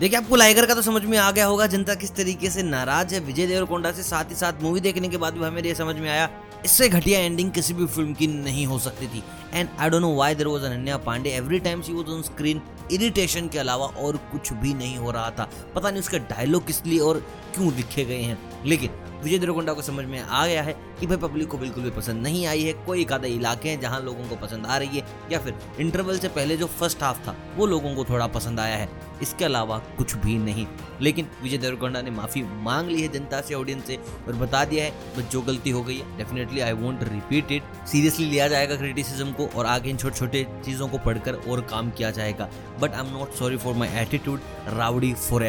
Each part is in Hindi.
देखिए, आपको लाइगर का तो समझ में आ गया होगा, जनता किस तरीके से नाराज़ है। विजय देवरकोंडा से साथ ही साथ मूवी देखने के बाद भी हमें ये समझ में आया, इससे घटिया एंडिंग किसी भी फ़िल्म की नहीं हो सकती थी। And I don't know why there was Ananya Panday every time she was on screen irritation के अलावा और कुछ भी नहीं हो रहा था। पता नहीं उसके डायलॉग किस लिए और क्यों लिखे गए हैं। लेकिन विजय देवरकोंडा को समझ में आ गया है कि भाई पब्लिक को बिल्कुल भी पसंद नहीं आई है। कोई एक आधा इलाके हैं जहाँ लोगों को पसंद आ रही है, या फिर इंटरवल से पहले जो फ़र्स्ट हाफ़ था, वो लोगों को थोड़ा पसंद आया है। इसके अलावा कुछ भी नहीं। लेकिन विजय देवरकोंडा ने माफ़ी मांग ली है जनता से ऑडियंस से, और बता दिया है, बस जो गलती हो गई है definitely I won't repeat it seriously लिया जाएगा क्रिटिसिज्म को, और आगे इन छोटे छोटे चीज़ों को पढ़कर और काम किया जाएगा। But I am not sorry for my attitude rowdy for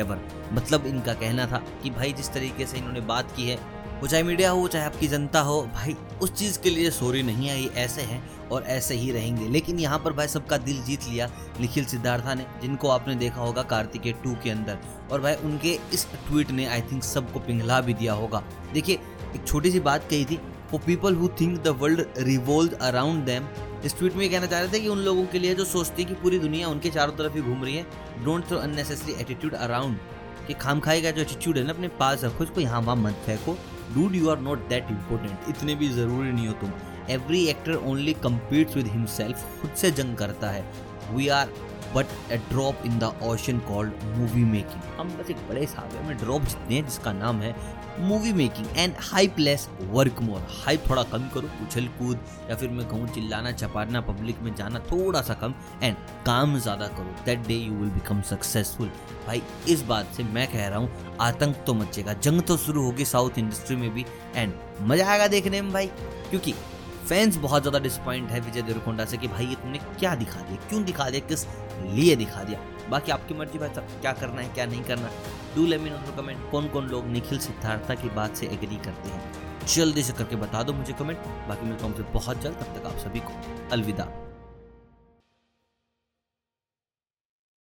मतलब इनका कहना था कि भाई जिस तरीके से इन्होंने बात की है, वो चाहे मीडिया हो चाहे आपकी जनता हो, भाई उस चीज़ के लिए सॉरी नहीं आई ऐसे हैं और ऐसे ही रहेंगे। लेकिन यहाँ पर भाई सबका दिल जीत लिया निखिल सिद्धार्था ने, जिनको आपने देखा होगा कार्तिकेय टू के अंदर। और भाई उनके इस ट्वीट ने आई थिंक सबको पिघला भी दिया होगा। देखिए, एक छोटी सी बात कही थी for people who think the world revolve around them इस ट्वीट में कहना चाह रहे थे कि उन लोगों के लिए जो सोचती है कि पूरी दुनिया उनके चारों तरफ़ ही घूम रही है don't throw unnecessary attitude around कि खाम खाई का जो एटीट्यूड है ना अपने पास रखो, इसको यहाँ वहाँ मत फेंको. Dude you are not that important इतने भी ज़रूरी नहीं हो तुम. Every actor only competes with himself खुद से जंग करता है. We are but a drop in the ocean called movie making हम बस एक बड़े सागर में ड्रॉप जितने हैं, जिसका नाम है movie making and hype less work more hype थोड़ा कम करो, उछल कूद, या फिर मैं कहूँ चिल्लाना चपाना पब्लिक में जाना थोड़ा सा कम एंड काम ज़्यादा करो. That day you will become successful भाई, इस बात से मैं कह रहा हूँ, आतंक तो मचेगा. जंग तो शुरू होगी साउथ इंडस्ट्री में भी एंड मज़ा आएगा देखने में भाई. क्योंकि फैंस बहुत ज़्यादा डिसअपॉइंट है विजय देवरकोंडा से कि भाई ये तुमने क्या दिखा दिया? क्यों दिखा दिया? किस लिए दिखा दिया? बाकी आपकी मर्ज़ी भाई सब क्या करना है, क्या नहीं करना do let me know comment कौन कौन लोग निखिल सिद्धार्था की बात से एग्री करते हैं? जल्दी से करके बता दो मुझे कमेंट बाकी मिलता हूँ बहुत जल्द, तब तक आप सभी को अलविदा।